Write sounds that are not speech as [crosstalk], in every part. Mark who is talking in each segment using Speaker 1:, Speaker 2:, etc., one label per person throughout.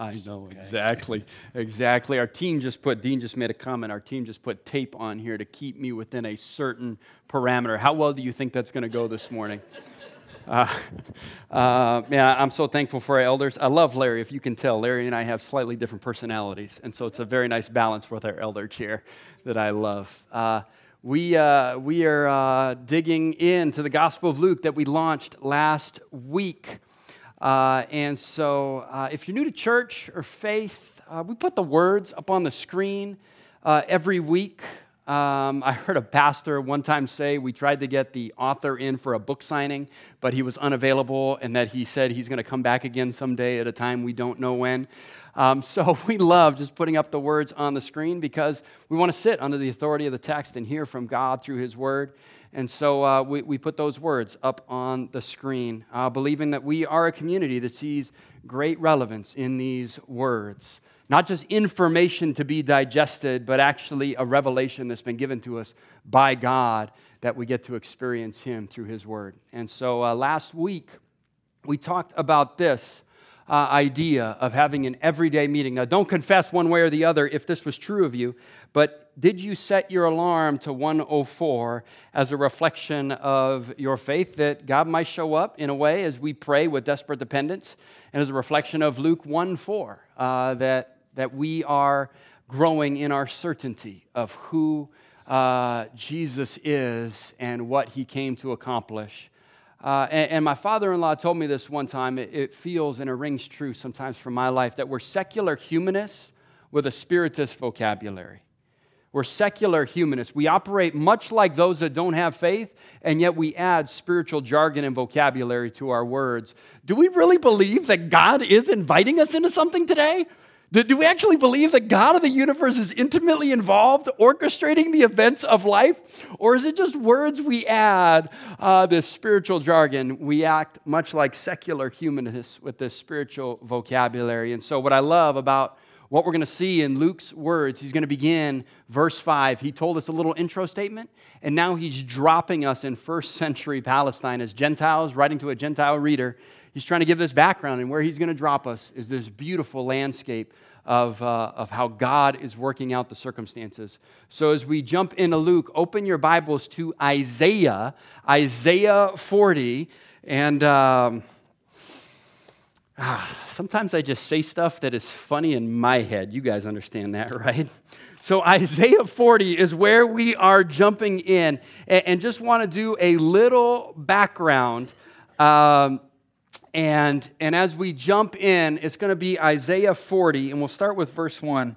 Speaker 1: I know exactly, exactly. Our team just put, Dean just made a comment. Our team just put tape on here to keep me within a certain parameter. How well do you think that's going to go this morning? [laughs] Uh, uh, man, I'm so thankful for our elders. I love Larry, if you can tell. Larry and I have slightly different personalities, and so it's a very nice balance with our elder chair that I love. Uh, we, uh, we are uh, digging into the Gospel of Luke that we launched last week. Uh, and so, uh, if you're new to church or faith, uh, we put the words up on the screen uh, every week. Um, I heard a pastor one time say we tried to get the author in for a book signing, but he was unavailable, and that he said he's going to come back again someday at a time we don't know when. Um, [laughs] so we love just putting up the words on the screen because we want to sit under the authority of the text and hear from God through His Word. And so uh, we, we put those words up on the screen, uh, believing that we are a community that sees great relevance in these words. Not just information to be digested, but actually a revelation that's been given to us by God that we get to experience Him through His Word. And so uh, last week, we talked about this uh, idea of having an everyday meeting. Now, don't confess one way or the other if this was true of you, but did you set your alarm to 104 as a reflection of your faith that God might show up in a way as we pray with desperate dependence, and as a reflection of Luke 1 4, uh, that, that we are growing in our certainty of who uh, Jesus is and what he came to accomplish? Uh, and, and, my father in law told me this one time. It, it, feels and it rings true sometimes from my life that we're secular humanists with a spiritist vocabulary. We're secular humanists. We operate much like those that don't have faith, and yet we add spiritual jargon and vocabulary to our words. Do we really believe that God is inviting us into something today? Do, do, we actually believe that God of the universe is intimately involved, orchestrating the events of life? Or is it just words we add, uh, this spiritual jargon? We act much like secular humanists with this spiritual vocabulary. And so, what I love about what we're going to see in Luke's words, he's going to begin verse 5. He told us a little intro statement, and now he's dropping us in first century Palestine as Gentiles, writing to a Gentile reader he's trying to give this background, and where he's going to drop us is this beautiful landscape of, uh, of how God is working out the circumstances. So, as we jump into Luke, open your Bibles to Isaiah, Isaiah 40. And um, ah, sometimes I just say stuff that is funny in my head. You guys understand that, [laughs] right? So, Isaiah 40 is where we are jumping in, and, just want to do a little background. Um, and, and as we jump in, it's going to be Isaiah 40, and we'll start with verse 1.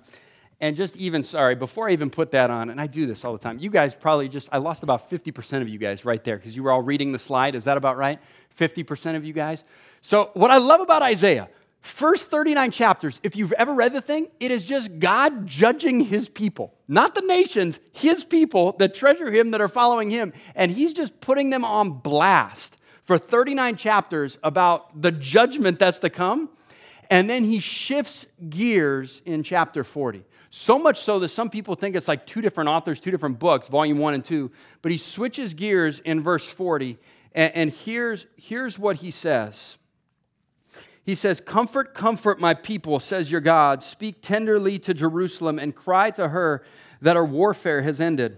Speaker 1: And just even, sorry, before I even put that on, and I do this all the time, you guys probably just, I lost about 50% of you guys right there because you were all reading the slide. Is that about right? 50% of you guys? So, what I love about Isaiah, first 39 chapters, if you've ever read the thing, it is just God judging his people, not the nations, his people that treasure him, that are following him. And he's just putting them on blast for 39 chapters about the judgment that's to come. And then he shifts gears in chapter 40. So much so that some people think it's like two different authors, two different books, volume one and two. But he switches gears in verse 40. And, and here's, here's what he says He says, Comfort, comfort my people, says your God. Speak tenderly to Jerusalem and cry to her that her warfare has ended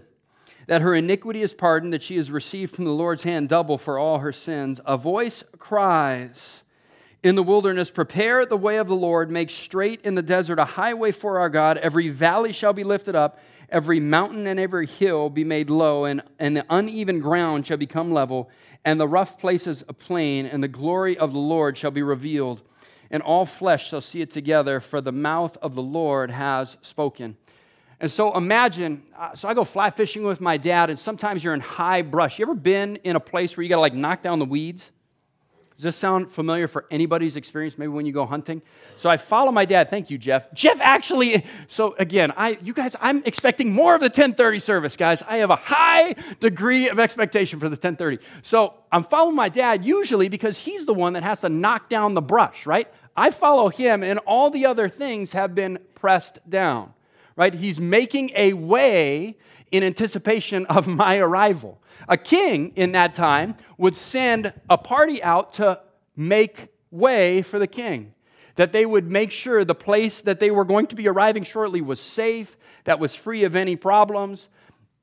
Speaker 1: that her iniquity is pardoned, that she has received from the Lord's hand double for all her sins. A voice cries in the wilderness, Prepare the way of the Lord, make straight in the desert a highway for our God. Every valley shall be lifted up, every mountain and every hill be made low, and, and the uneven ground shall become level, and the rough places a plain, and the glory of the Lord shall be revealed. And all flesh shall see it together, for the mouth of the Lord has spoken. And so imagine, uh, so I go fly fishing with my dad, and sometimes you're in high brush. You ever been in a place where you got to like knock down the weeds? Does this sound familiar for anybody's experience? Maybe when you go hunting. So I follow my dad. Thank you, Jeff. Jeff actually. So again, I, you guys, I'm expecting more of the 10:30 service, guys. I have a high degree of expectation for the 10:30. So I'm following my dad usually because he's the one that has to knock down the brush, right? I follow him, and all the other things have been pressed down right? He's making a way in anticipation of [laughs] my arrival. A king in that time would send a party out to make way for the king. that they would make sure the place that they were going to be arriving shortly was safe, that was free of any problems.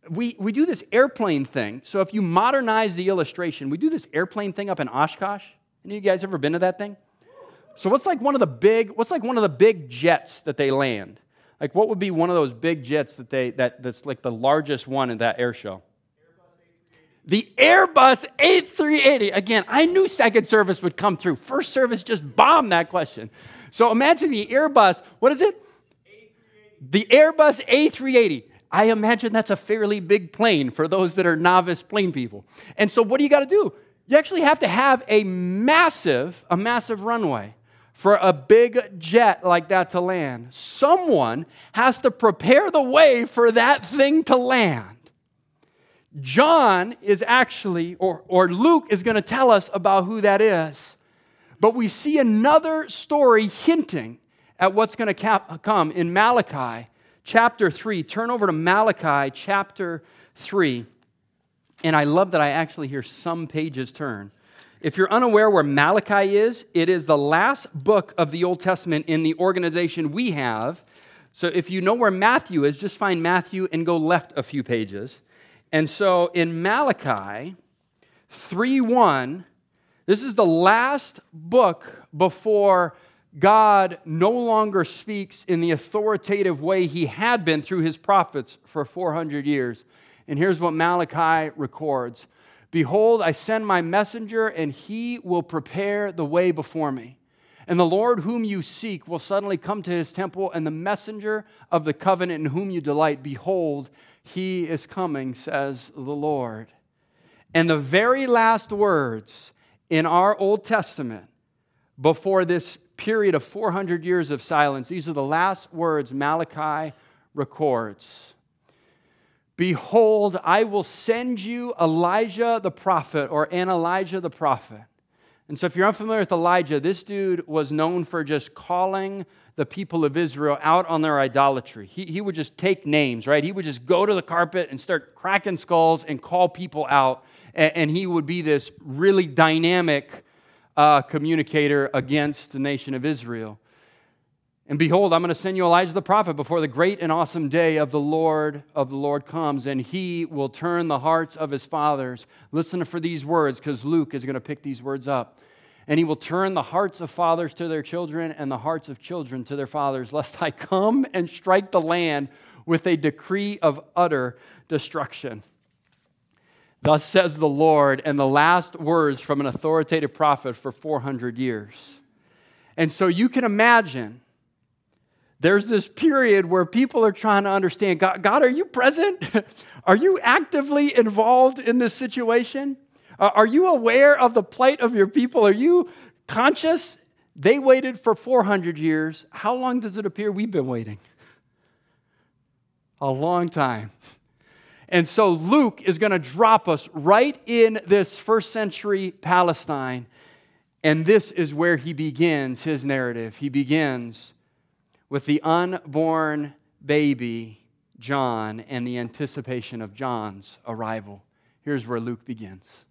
Speaker 1: We, we do this airplane thing. So if you modernize the illustration, we do this airplane thing up in Oshkosh. Any of you guys ever been to that thing? So what's like one of the big, what's like one of the big jets that they land? Like what would be one of those big jets that they that that's like the largest one in that air show? The Airbus A380. Again, I knew second service would come through. First service just bombed that question. So imagine the Airbus, what is it? A380. The Airbus A380. I imagine that's a fairly big plane for those that are novice plane people. And so what do you got to do? You actually have to have a massive, a massive runway for a big jet like that to land. Someone has to prepare the way for that thing to land. John is actually, or, or Luke is going to tell us about who that is. But we see another story hinting at what's going to come in Malachi chapter 3. Turn over to Malachi chapter 3. And I love that I actually hear some pages turn. If you're unaware where Malachi is, it is the last book of the Old Testament in the organization we have. So if you know where Matthew is, just find Matthew and go left a few pages. And so in Malachi 3 1, this is the last book before God no longer speaks in the authoritative way he had been through his prophets for 400 years. And here's what Malachi records Behold, I send my messenger, and he will prepare the way before me. And the Lord whom you seek will suddenly come to his temple, and the messenger of the covenant in whom you delight, behold, he is coming, says the Lord. And the very last words in our Old Testament before this period of 400 years of silence, these are the last words Malachi records. Behold, I will send you Elijah the prophet or an Elijah the prophet. And so, if you're unfamiliar with Elijah, this dude was known for just calling the people of Israel out on their idolatry. He, he would just take names, right? He would just go to the carpet and start cracking skulls and call people out. And, and he would be this really dynamic uh, communicator against the nation of Israel. And behold, I'm going to send you Elijah the prophet before the great and awesome day of the Lord of the Lord comes, and he will turn the hearts of his fathers. Listen for these words, because Luke is going to pick these words up. And he will turn the hearts of fathers to their children and the hearts of children to their fathers, lest I come and strike the land with a decree of utter destruction. Thus says the Lord, and the last words from an authoritative prophet for 400 years. And so you can imagine there's this period where people are trying to understand God, God are you present? [laughs] are you actively involved in this situation? Uh, are you aware of the plight of your people? Are you conscious? They waited for 400 years. How long does it appear we've been waiting? A long time. And so Luke is going to drop us right in this first century Palestine. And this is where he begins his narrative. He begins with the unborn baby, John, and the anticipation of John's arrival. Here's where Luke begins.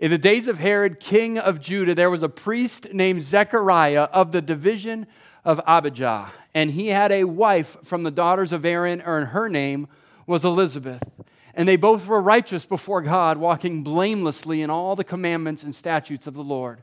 Speaker 1: In the days of Herod, king of Judah, there was a priest named Zechariah of the division of Abijah, and he had a wife from the daughters of Aaron, and her name was Elizabeth. And they both were righteous before God, walking blamelessly in all the commandments and statutes of the Lord.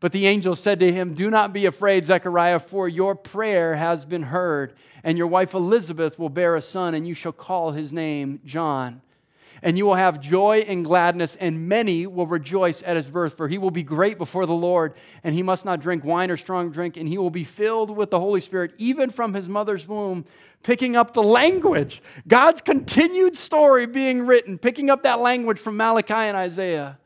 Speaker 1: But the angel said to him, Do not be afraid, Zechariah, for your prayer has been heard, and your wife Elizabeth will bear a son, and you shall call his name John. And you will have joy and gladness, and many will rejoice at his birth, for he will be great before the Lord, and he must not drink wine or strong drink, and he will be filled with the Holy Spirit, even from his mother's womb, picking up the language. God's continued story being written, picking up that language from Malachi and Isaiah.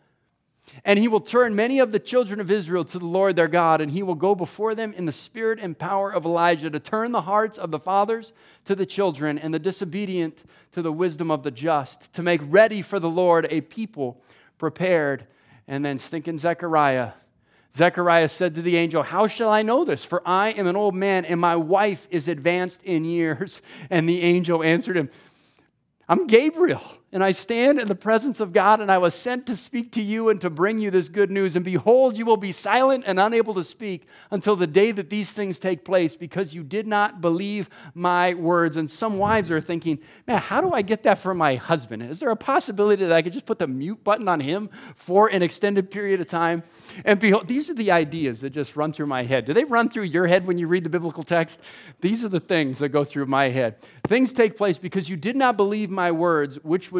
Speaker 1: And he will turn many of the children of Israel to the Lord their God, and he will go before them in the spirit and power of Elijah to turn the hearts of the fathers to the children and the disobedient to the wisdom of the just, to make ready for the Lord a people prepared. And then stinking Zechariah. Zechariah said to the angel, How shall I know this? For I am an old man, and my wife is advanced in years. [laughs] And the angel answered him, I'm Gabriel and I stand in the presence of God, and I was sent to speak to you and to bring you this good news. And behold, you will be silent and unable to speak until the day that these things take place, because you did not believe my words. And some wives are thinking, man, how do I get that from my husband? Is there a possibility that I could just put the mute button on him for an extended period of time? And behold, these are the ideas that just run through my head. Do they run through your head when you read the biblical text? These are the things that go through my head. Things take place because you did not believe my words, which would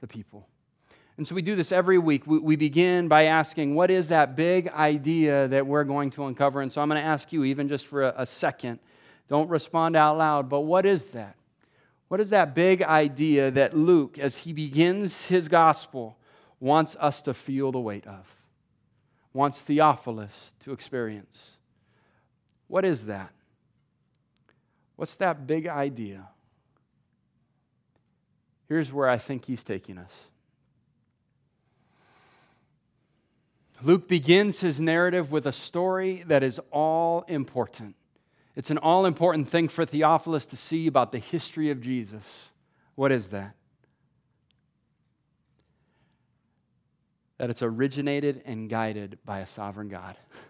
Speaker 1: the people. And so we do this every week. We, we begin by asking, what is that big idea that we're going to uncover? And so I'm going to ask you, even just for a, a second, don't respond out loud, but what is that? What is that big idea that Luke, as he begins his gospel, wants us to feel the weight of, wants Theophilus to experience? What is that? What's that big idea? Here's where I think he's taking us. Luke begins his narrative with a story that is all important. It's an all important thing for Theophilus to see about the history of Jesus. What is that? That it's originated and guided by a sovereign God. [laughs]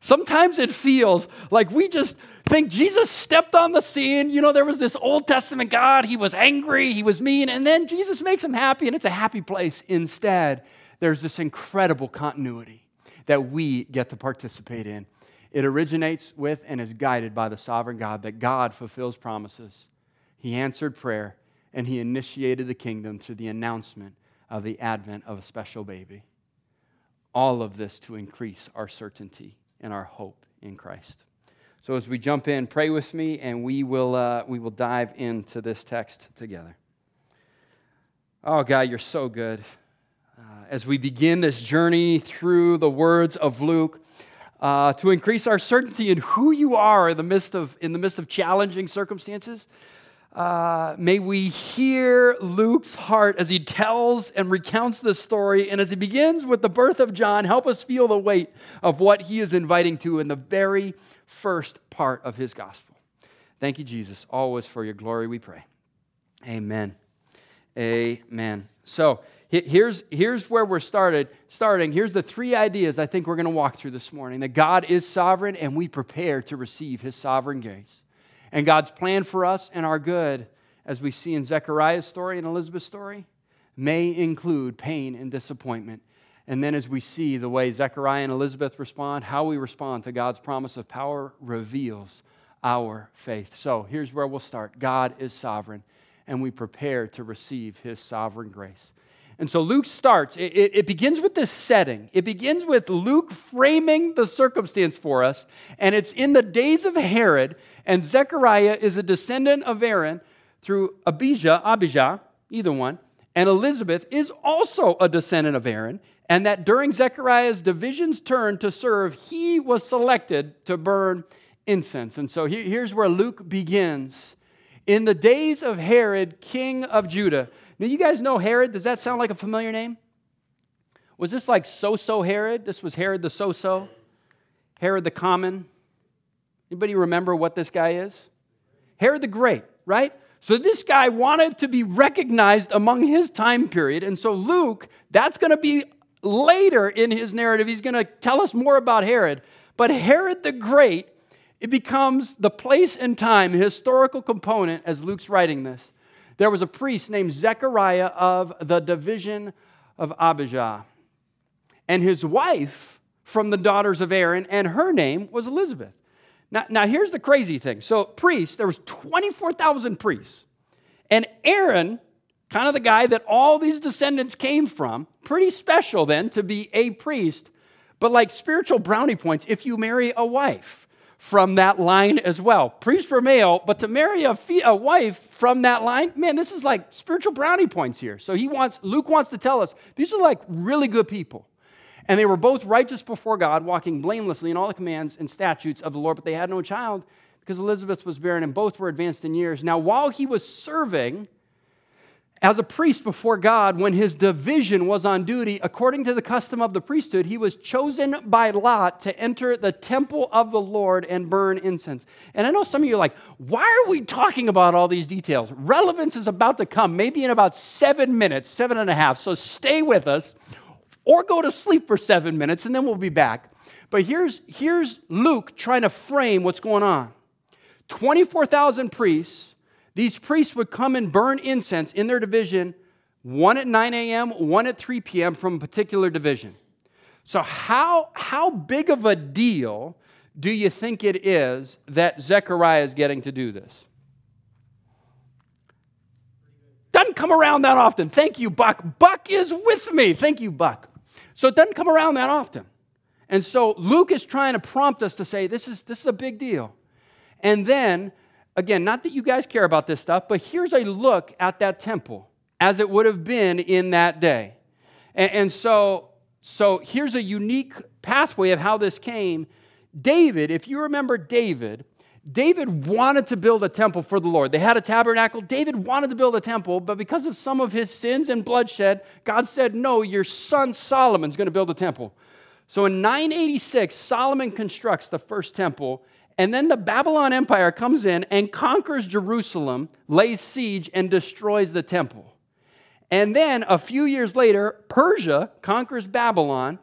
Speaker 1: Sometimes it feels like we just think Jesus stepped on the scene. You know, there was this Old Testament God, he was angry, he was mean, and then Jesus makes him happy, and it's a happy place. Instead, there's this incredible continuity that we get to participate in. It originates with and is guided by the sovereign God, that God fulfills promises. He answered prayer, and he initiated the kingdom through the announcement of the advent of a special baby. All of this to increase our certainty and our hope in Christ. So as we jump in, pray with me, and we will, uh, we will dive into this text together. Oh, God, you're so good. Uh, as we begin this journey through the words of Luke, uh, to increase our certainty in who you are in the midst of, in the midst of challenging circumstances, uh, may we hear Luke's heart as he tells and recounts this story. And as he begins with the birth of John, help us feel the weight of what he is inviting to in the very first part of his gospel. Thank you, Jesus, always for your glory, we pray. Amen. Amen. So here's, here's where we're started, starting. Here's the three ideas I think we're going to walk through this morning that God is sovereign and we prepare to receive his sovereign grace. And God's plan for us and our good, as we see in Zechariah's story and Elizabeth's story, may include pain and disappointment. And then, as we see the way Zechariah and Elizabeth respond, how we respond to God's promise of power reveals our faith. So, here's where we'll start God is sovereign, and we prepare to receive his sovereign grace. And so Luke starts, it, it, it, begins with this setting. It begins with Luke framing the circumstance for us. And it's in the days of Herod, and Zechariah is a descendant of Aaron through Abijah, Abijah, either one. And Elizabeth is also a descendant of Aaron. And that during Zechariah's division's turn to serve, he was selected to burn incense. And so here's where Luke begins. In the days of Herod, king of Judah, now, you guys know Herod. Does that sound like a familiar name? Was this like so so Herod? This was Herod the so so? Herod the common? Anybody remember what this guy is? Herod the Great, right? So this guy wanted to be recognized among his time period. And so Luke, that's going to be later in his narrative. He's going to tell us more about Herod. But Herod the Great, it becomes the place and time, historical component as Luke's writing this there was a priest named Zechariah of the division of Abijah. and his wife from the daughters of Aaron, and her name was Elizabeth. Now, now here's the crazy thing. So, priests, there was 24,000 priests. And Aaron, kind of the guy that all these descendants came from, pretty special then to be a priest, but like spiritual brownie points if you marry a wife from that line as well. Priests were male, but to marry a, fee- a wife from that line, man, this is like spiritual brownie points here. So he wants, Luke wants to tell us these are like really good people. And they were both righteous before God, walking blamelessly in all the commands and statutes of the Lord, but they had no child because Elizabeth was barren and both were advanced in years. Now, while he was serving, as a priest before God, when his division was on duty, according to the custom of the priesthood, he was chosen by lot to enter the temple of the Lord and burn incense. And I know some of you are like, why are we talking about all these details? Relevance is about to come, maybe in about seven minutes, seven and a half. So stay with us or go to sleep for seven minutes and then we'll be back. But here's, here's Luke trying to frame what's going on 24,000 priests these priests would come and burn incense in their division, one at 9 a.m., one at 3 p.m. from a particular division. So, how, how big of a deal do you think it is that Zechariah is getting to do this? Doesn't come around that often. Thank you, Buck. Buck is with me. Thank you, Buck. So it doesn't come around that often. And so Luke is trying to prompt us to say this is, this is a big deal. And then again, not that you guys care about this stuff, but here's a look at that temple as it would have been in that day. And, and so, so here's a unique pathway of how this came. David, if you remember David, David wanted to build a temple for the Lord. They had a tabernacle. David wanted to build a temple, but because of some of his sins and bloodshed, God said, No, your son Solomon's going to build a temple. So in 986, Solomon constructs the first temple, and then the Babylon Empire comes in and conquers Jerusalem, lays siege, and destroys the temple. And then a few years later, Persia conquers Babylon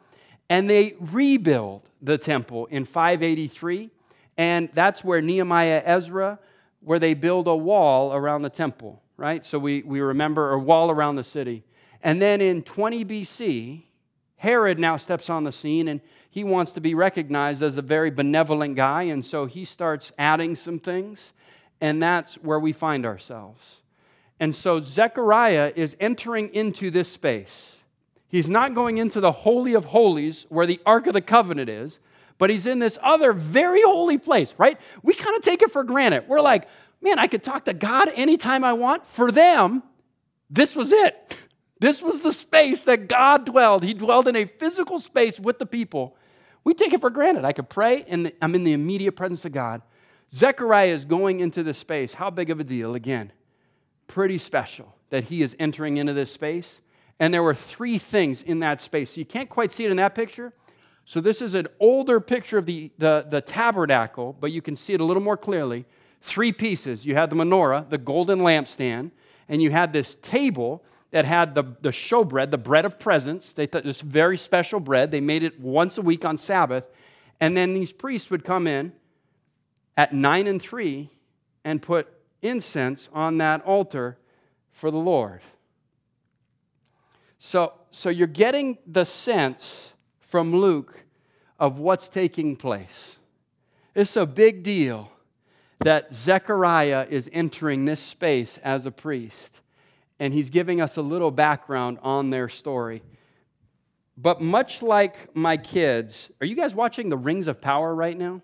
Speaker 1: and they rebuild the temple in 583. And that's where Nehemiah, Ezra, where they build a wall around the temple, right? So we, we remember a wall around the city. And then in 20 BC, Herod now steps on the scene and he wants to be recognized as a very benevolent guy, and so he starts adding some things, and that's where we find ourselves. And so Zechariah is entering into this space. He's not going into the Holy of Holies where the Ark of the Covenant is, but he's in this other very holy place, right? We kind of take it for granted. We're like, man, I could talk to God anytime I want. For them, this was it. [laughs] This was the space that God dwelled. He dwelled in a physical space with the people. We take it for granted. I could pray and I'm in the immediate presence of God. Zechariah is going into this space. How big of a deal? Again, pretty special that he is entering into this space. And there were three things in that space. You can't quite see it in that picture. So this is an older picture of the, the, the tabernacle, but you can see it a little more clearly. Three pieces. You had the menorah, the golden lampstand, and you had this table that had the, the showbread, the bread of presence. They thought this very special bread. They made it once a week on Sabbath. And then these priests would come in at 9 and 3 and put incense on that altar for the Lord. So, so you're getting the sense from Luke of what's taking place. It's a big deal that Zechariah is entering this space as a priest and he's giving us a little background on their story. But much like my kids, are you guys watching The Rings of Power right now?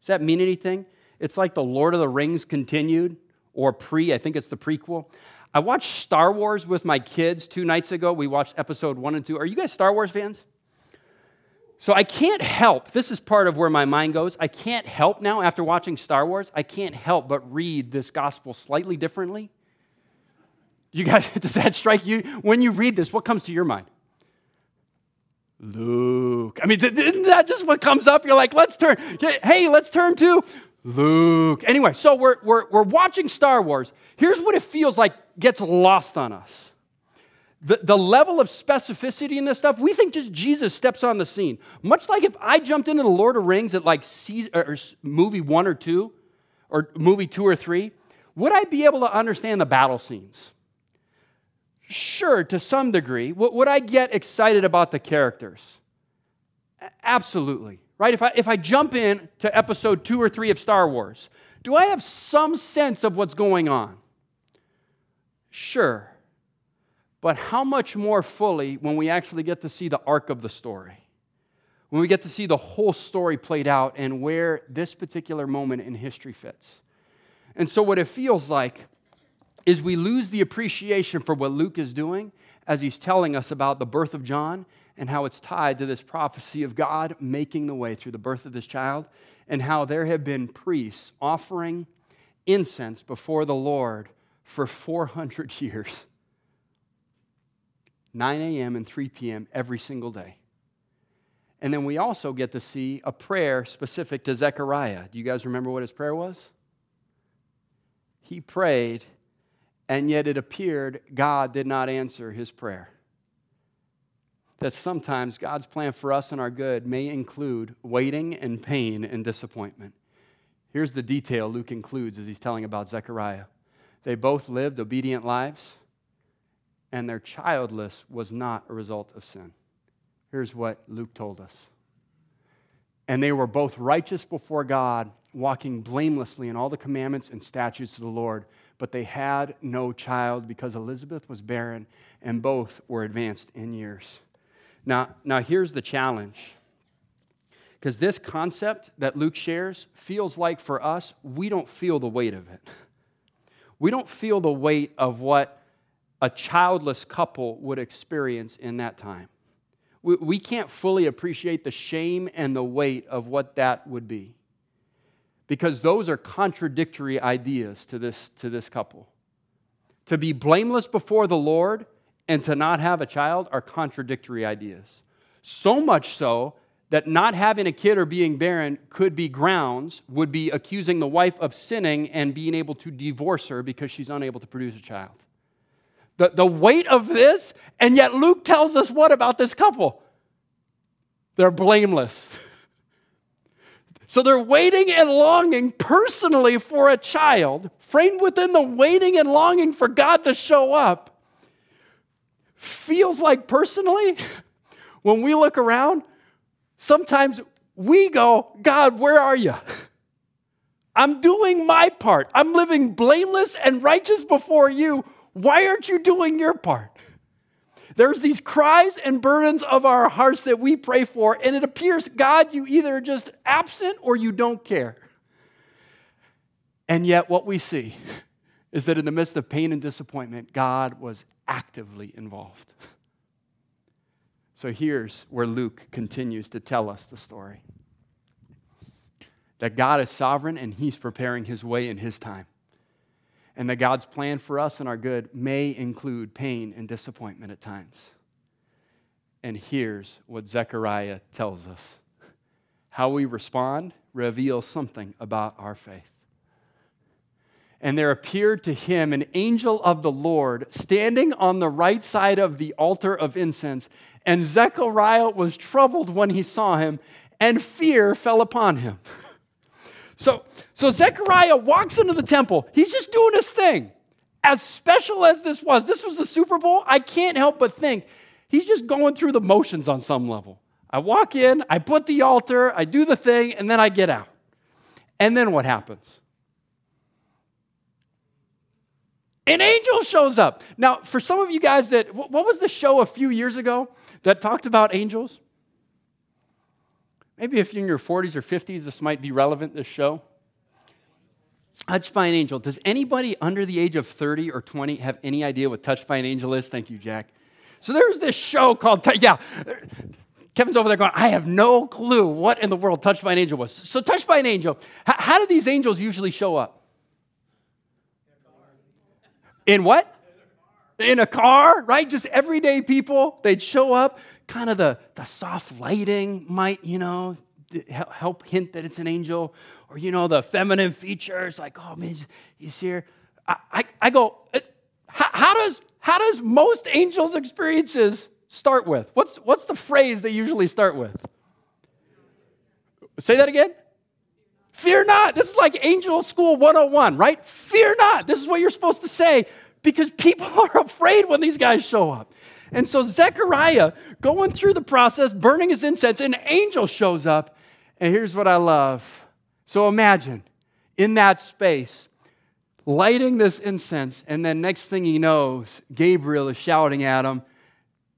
Speaker 1: Does that mean anything? It's like The Lord of the Rings continued, or pre, I think it's the prequel. I watched Star Wars with my kids two nights ago. We watched episode one and two. Are you guys Star Wars fans? So I can't help, this is part of where my mind goes. I can't help now, after watching Star Wars, I can't help but read this gospel slightly differently you guys, [laughs] does that strike you? When you read this, what comes to your mind? Luke. I mean, isn't that just what comes up? You're like, let's turn, hey, let's turn to Luke. Anyway, so we're, we're, we're watching Star Wars. Here's what it feels like gets lost on us. The, the level of specificity in this stuff, we think just Jesus steps on the scene. Much like if I jumped into the Lord of Rings at like season, or movie one or two, or movie two or three, would I be able to understand the battle scenes? Sure, to some degree. Would I get excited about the characters? Absolutely. Right? If I, if I jump in to episode two or three of Star Wars, do I have some sense of what's going on? Sure. But how much more fully when we actually get to see the arc of the story? When we get to see the whole story played out and where this particular moment in history fits. And so, what it feels like is we lose the appreciation for what Luke is doing as he's telling us about the birth of John and how it's tied to this prophecy of God making the way through the birth of this child, and how there have been priests offering incense before the Lord for 400 [laughs] years 9 a.m. and 3 p.m. every single day. And then we also get to see a prayer specific to Zechariah. Do you guys remember what his prayer was? He prayed, and yet it appeared God did not answer his prayer that sometimes God's plan for us and our good may include waiting and pain and disappointment. Here's the detail Luke includes as he's telling about Zechariah. They both lived obedient lives, and their childless was not a result of sin. Here's what Luke told us. And they were both righteous before God, walking blamelessly in all the commandments and statutes of the Lord, but they had no child because Elizabeth was barren, and both were advanced in years. Now, now here's the challenge. Because this concept that Luke shares feels like for us, we don't feel the weight of it. [laughs] We don't feel the weight of what a childless couple would experience in that time. We, we can't fully appreciate the shame and the weight of what that would be. Because those are contradictory ideas to this, to this couple. To be blameless before the Lord and to not have a child are contradictory ideas. So much so that not having a kid or being barren could be grounds, would be accusing the wife of sinning and being able to divorce her because she's unable to produce a child. The, the weight of this, and yet Luke tells us what about this couple? They're blameless. [laughs] So they're waiting and longing personally for a child, framed within the waiting and longing for God to show up feels like personally, when we look around, sometimes we go, God, where are you? I'm doing my part. I'm living blameless and righteous before you. Why aren't you doing your part? There's these cries and burdens of our hearts that we pray for, and it appears, God, you either just absent or you don't care. And yet, what we see is that in the midst of pain and disappointment, God was actively involved. So here's where Luke continues to tell us the story that God is sovereign and He's preparing His way in His time. And that God's plan for us and our good may include pain and disappointment at times. And here's what Zechariah tells us how we respond reveals something about our faith and there appeared to him an angel of the Lord standing on the right side of the altar of incense. And Zechariah was troubled when he saw him, and fear fell upon him. [laughs] So, so Zechariah walks into the temple. He's just doing his thing. As special as this was, this was the Super Bowl, I can't help but think he's just going through the motions on some level. I walk in, I put the altar, I do the thing, and then I get out. And then what happens? An angel shows up. Now, for some of you guys that, what was the show a few years ago that talked about angels? Maybe if you're in your 40s or 50s, this might be relevant, this show. Touched by an Angel. Does anybody under the age of 30 or 20 have any idea what Touched by an Angel is? Thank you, Jack. So there's this show called, yeah, Kevin's over there going, I have no clue what in the world Touched by an Angel was. So, Touched by an Angel, how do these angels usually show up? In what? In a car, right? Just everyday people. They'd show up. Kind of the, the soft lighting might, you know, help hint that it's an angel. Or, you know, the feminine features, like, oh man, he's here. I, I, I go, uh, how, how, does, how does most angels' experiences start with? What's, what's the phrase they usually start with? Say that again. Fear not. This is like angel school 101, right? Fear not. This is what you're supposed to say. because people [laughs] are afraid when these guys show up. And so Zechariah going through the process, burning his incense, an angel shows up. And here's what I love. So imagine in that space, lighting this incense, and then next thing he knows, Gabriel is shouting at him,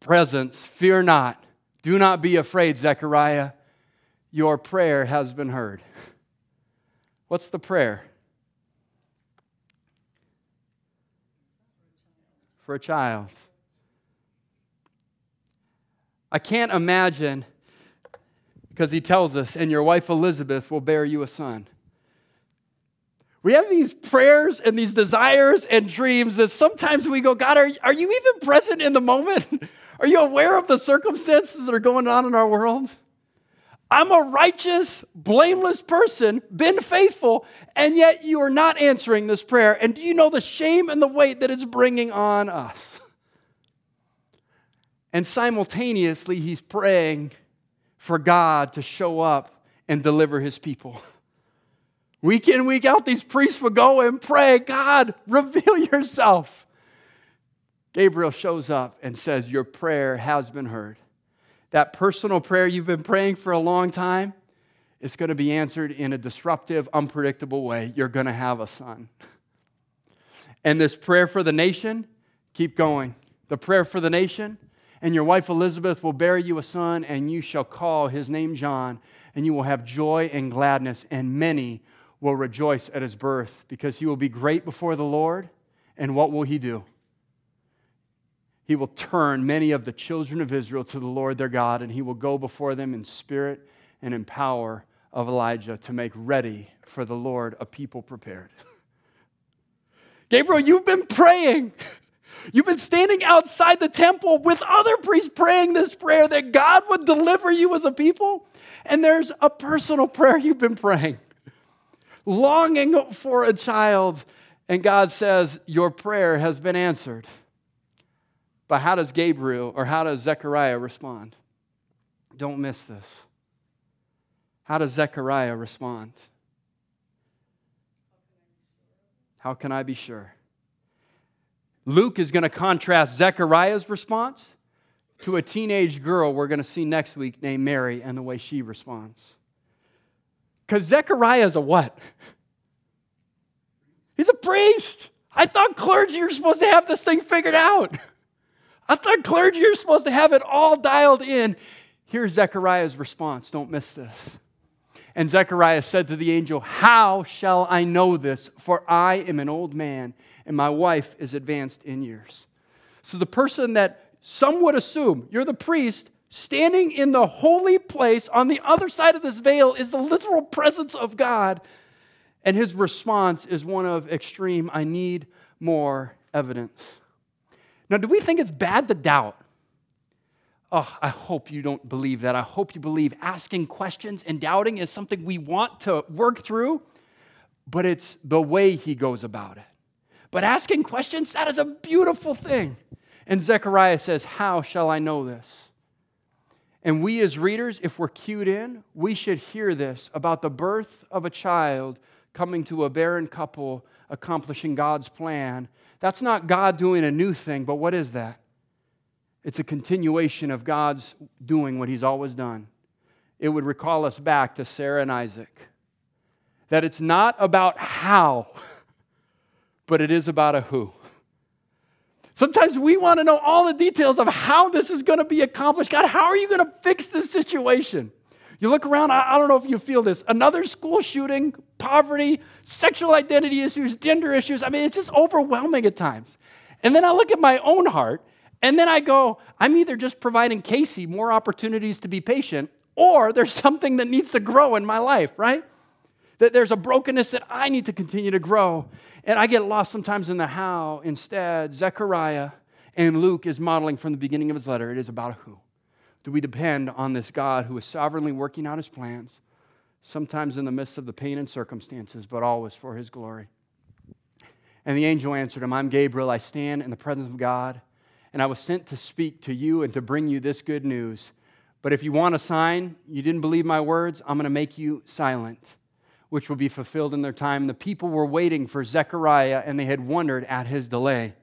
Speaker 1: Presence, fear not. Do not be afraid, Zechariah. Your prayer has been heard. [laughs] What's the prayer? For a child. I can't imagine, because he tells us, and your wife Elizabeth will bear you a son. We have these prayers and these desires and dreams that sometimes we go, God, are, are you even present in the moment? [laughs] Are you aware of the circumstances that are going on in our world? I'm a righteous, blameless person, been faithful, and yet you are not answering this prayer. And do you know the shame and the weight that it's bringing on us? [laughs] And simultaneously, he's praying for God to show up and deliver his people. [laughs] Week in, week out, these priests would go and pray, God, reveal yourself. Gabriel shows up and says, Your prayer has been heard. That personal prayer you've been praying for a long time is going to be answered in a disruptive, unpredictable way. You're going to have a son. And this prayer for the nation, keep going. The prayer for the nation, and your wife Elizabeth will bear you a son, and you shall call his name John, and you will have joy and gladness, and many will rejoice at his birth, because he will be great before the Lord. And what will he do? He will turn many of the children of Israel to the Lord their God, and he will go before them in spirit and in power of Elijah to make ready for the Lord a people prepared. [laughs] Gabriel, you've been praying. You've been standing outside the temple with other priests praying this prayer that God would deliver you as a people. And there's a personal [laughs] prayer you've been praying, longing for a child. And God says, Your prayer has been answered. But how does Gabriel or how does Zechariah respond? Don't miss this. How does Zechariah respond? How can I be sure? Luke is going to contrast Zechariah's response to a teenage girl we're going to see next week named Mary and the way she responds. Because Zechariah is a what? He's a priest. I thought clergy were supposed to have this thing figured out. I thought clergy are supposed to have it all dialed in. Here's Zechariah's response. Don't miss this. And Zechariah said to the angel, How shall I know this? For I am an old man, and my wife is advanced in years. So the person that some would assume, you're the priest, standing in the holy place on the other side of this veil is the literal presence of God. And his response is one of extreme, I need more evidence. Now, do we think it's bad to doubt? Oh, I hope you don't believe that. I hope you believe asking questions and doubting is something we want to work through, but it's the way he goes about it. But asking questions, that is a beautiful thing. And Zechariah says, How shall I know this? And we as readers, if we're cued in, we should hear this about the birth of a child coming to a barren couple, accomplishing God's plan. That's not God doing a new thing, but what is that? It's a continuation of God's doing what He's always done. It would recall us back to Sarah and Isaac. That it's not about how, [laughs] but it is about a who. Sometimes we want to know all the details of how this is going to be accomplished. God, how are you going to fix this situation? You look around, I, don't know if you feel this. Another school shooting, poverty, sexual identity issues, gender issues. I mean, it's just overwhelming at times. And then I look at my own heart and then I go, I'm either just providing Casey more opportunities to be patient, or there's [laughs] something that needs to grow in my life, right? That there's a brokenness that I need to continue to grow. And I get lost sometimes in the how. Instead, Zechariah and Luke is modeling from the beginning of his letter. It is about who. Do we depend on this God who is sovereignly working out his plans, sometimes in the midst of the pain and circumstances, but always for his glory? And the angel answered him, I'm Gabriel. I stand in the presence of God and I was sent to speak to you and to bring you this good news. But if you want a sign, you didn't believe my words, I'm going to make you silent, which will be fulfilled in their time. The people were waiting for Zechariah, and they had wondered at his delay.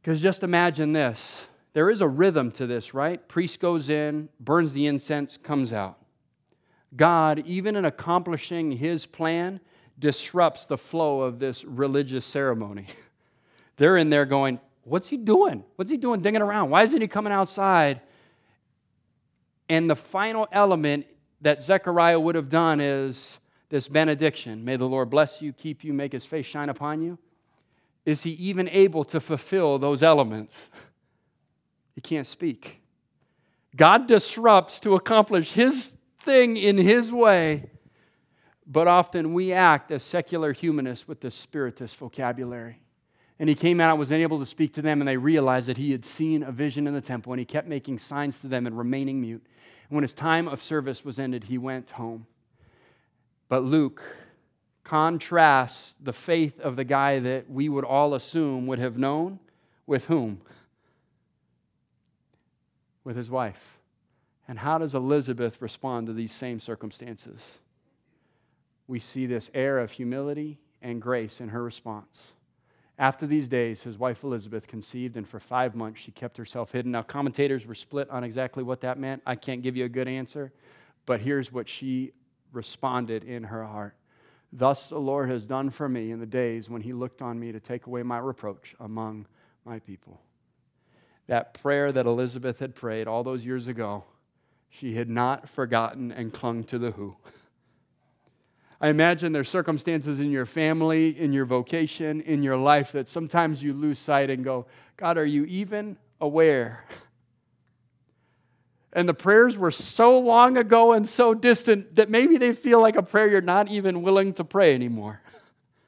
Speaker 1: Because just imagine this there is a rhythm to this, right? Priest goes in, burns the incense, comes out. God, even in accomplishing his plan, disrupts the flow of this religious ceremony. [laughs] They're in there going, What's he doing? What's he doing digging around? Why isn't he coming outside? And the final element that Zechariah would have done is this benediction May the Lord bless you, keep you, make his face shine upon you. Is he even able to fulfill those elements? He can't speak. God disrupts to accomplish his thing in his way, but often we act as secular humanists with the spiritist vocabulary. And he came out and was unable to speak to them, and they realized that he had seen a vision in the temple, and he kept making signs to them and remaining mute. And when his time of service was ended, he went home. But Luke contrasts the faith of the guy that we would all assume would have known with whom? with his wife. And how does Elizabeth respond to these same circumstances? We see this air of humility and grace in her response. After these days, his wife Elizabeth conceived, and for five months she kept herself hidden. Now, commentators were split on exactly what that meant. I can't give you a good answer, but here's what she responded in her heart Thus the Lord has done for me in the days when he looked on me to take away my reproach among my people that prayer that Elizabeth had prayed all those years ago, she had not forgotten and clung to the who. I imagine there's circumstances in your family, in your vocation, in your life that sometimes you lose sight and go, God, are you even aware? And the prayers were so long ago and so distant that maybe they feel like a prayer you're not even willing to pray anymore.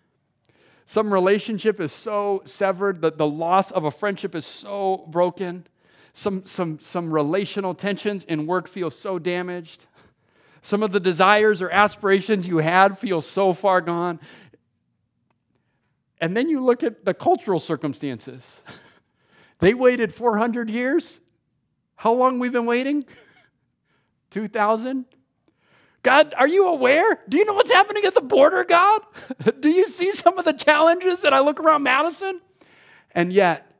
Speaker 1: [laughs] Some relationship is so severed that the loss of a friendship is so broken. Some, some, some relational tensions in work feel so damaged. Some of the desires or aspirations you had feel so far gone. And then you look at the cultural circumstances. [laughs] They waited 400 years. How long we've been waiting? [laughs] 2000? God, are you aware? Do you know what's happening at the border, God? [laughs] Do you see some of the challenges that I look around Madison? And yet,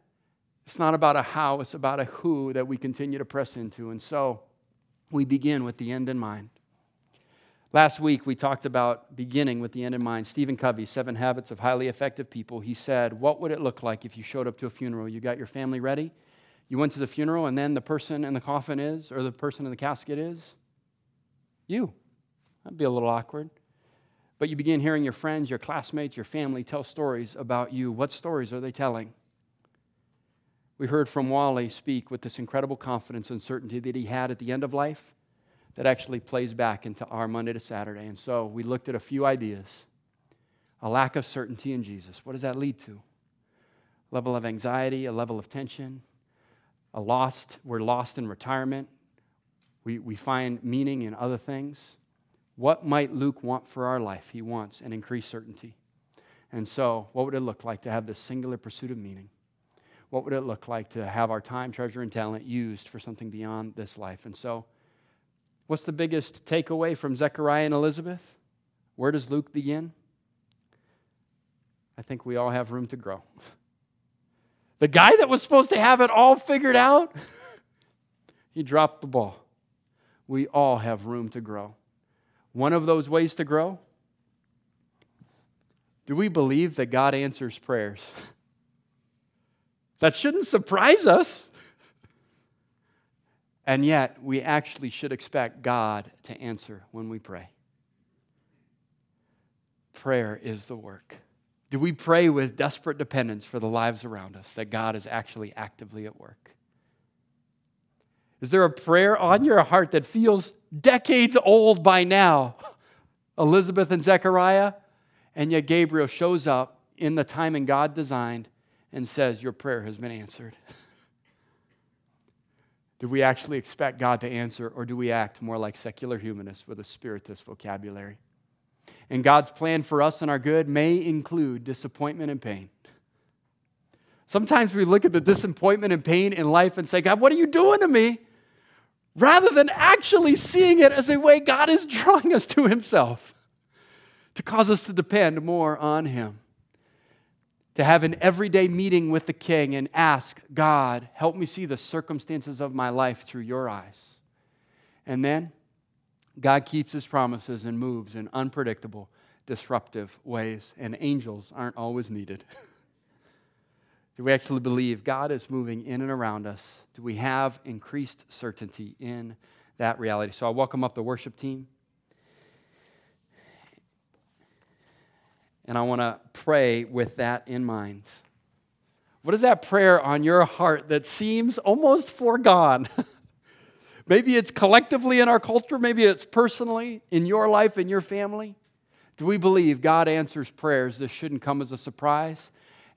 Speaker 1: it's not about a how, it's about a who that we continue to press into. And so we begin with the end in mind. Last week, we talked about beginning with the end in mind. Stephen Covey, Seven Habits of Highly Effective People, he said, What would it look like if you showed up to a funeral? You got your family ready, you went to the funeral, and then the person in the coffin is, or the person in the casket is? You. That'd be a little awkward. But you begin hearing your friends, your classmates, your family tell stories about you. What stories are they telling? We heard from Wally speak with this incredible confidence and certainty that he had at the end of life that actually plays back into our Monday to Saturday. And so we looked at a few ideas. A lack of certainty in Jesus. What does that lead to? A level of anxiety, a level of tension, a lost, we're lost in retirement. We, we find meaning in other things. What might Luke want for our life? He wants an increased certainty. And so, what would it look like to have this singular pursuit of meaning? What would it look like to have our time, treasure, and talent used for something beyond this life? And so, what's the biggest takeaway from Zechariah and Elizabeth? Where does Luke begin? I think we all have room to grow. [laughs] The guy that was supposed to have it all figured out, he dropped the ball. We all have room to grow. One of those ways to grow? Do we believe that God answers prayers? That shouldn't surprise us. And yet, we actually should expect God to answer when we pray. Prayer is the work. Do we pray with desperate dependence for the lives around us that God is actually actively at work? Is there a prayer on your heart that feels decades old by now? [laughs] Elizabeth and Zechariah, and yet Gabriel shows up in the timing God designed and says, Your prayer has been answered. [laughs] do we actually expect God to answer, or do we act more like secular humanists with a spiritist vocabulary? And God's plan for us and our good may include disappointment and pain. Sometimes we look at the disappointment and pain in life and say, God, what are you doing to me? rather than actually seeing it as a way God is drawing us to Himself to cause us to depend more on Him. to have an everyday meeting with the King and ask, God, help me see the circumstances of my life through your eyes. And then God keeps his promises and moves in unpredictable, disruptive ways, and angels aren't always needed. [laughs] Do we actually believe God is moving in and around us? Do we have increased certainty in that reality? So I welcome up the worship team. And I want to pray with that in mind. What is that prayer on your heart that seems almost foregone? [laughs] maybe it's collectively in our culture, maybe it's personally in your life in your family. Do we believe God answers prayers? This shouldn't come as a surprise.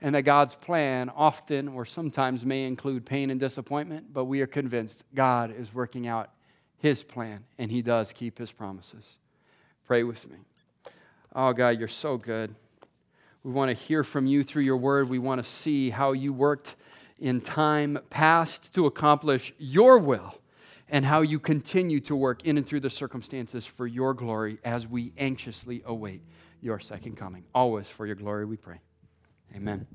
Speaker 1: And that God's plan often or sometimes may include pain and disappointment, but we are convinced God is working out His plan and He does keep His promises. Pray with me. Oh, God, you're so good. We want to hear from you through your word. We want to see how you worked in time past to accomplish your will and how you continue to work in and through the circumstances for your glory as we anxiously await your second coming. Always for your glory, we pray. Amen.